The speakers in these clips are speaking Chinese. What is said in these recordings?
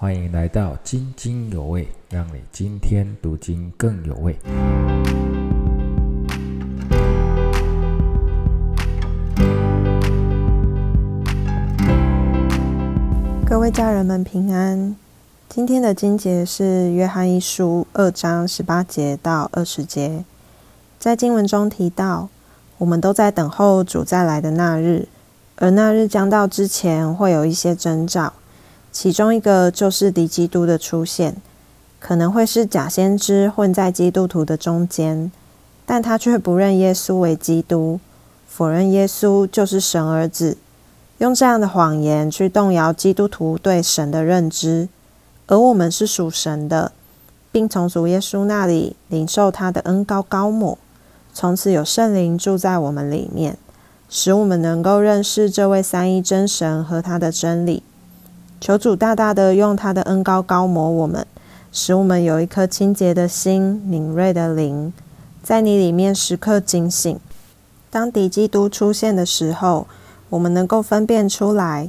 欢迎来到津津有味，让你今天读经更有味。各位家人们平安。今天的经节是约翰一书二章十八节到二十节。在经文中提到，我们都在等候主再来的那日，而那日将到之前会有一些征兆，其中一个就是敌基督的出现，可能会是假先知混在基督徒的中间，但他却不认耶稣为基督，否认耶稣就是神儿子。用这样的谎言去动摇基督徒对神的认知，而我们是属神的，并从主耶稣那里领受他的恩高高抹，从此有圣灵住在我们里面，使我们能够认识这位三一真神和他的真理。求主大大的用他的恩高高抹我们，使我们有一颗清洁的心、敏锐的灵，在你里面时刻警醒。当敌基督出现的时候。我们能够分辨出来，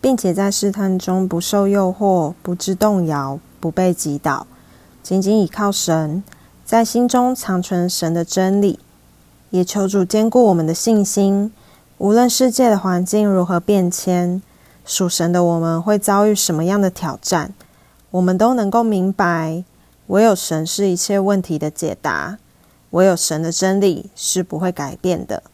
并且在试探中不受诱惑、不致动摇、不被击倒，紧紧倚靠神，在心中藏存神的真理，也求主坚固我们的信心。无论世界的环境如何变迁，属神的我们会遭遇什么样的挑战，我们都能够明白，唯有神是一切问题的解答，唯有神的真理是不会改变的。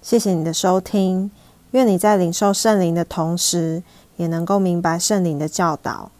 谢谢你的收听。愿你在领受圣灵的同时，也能够明白圣灵的教导。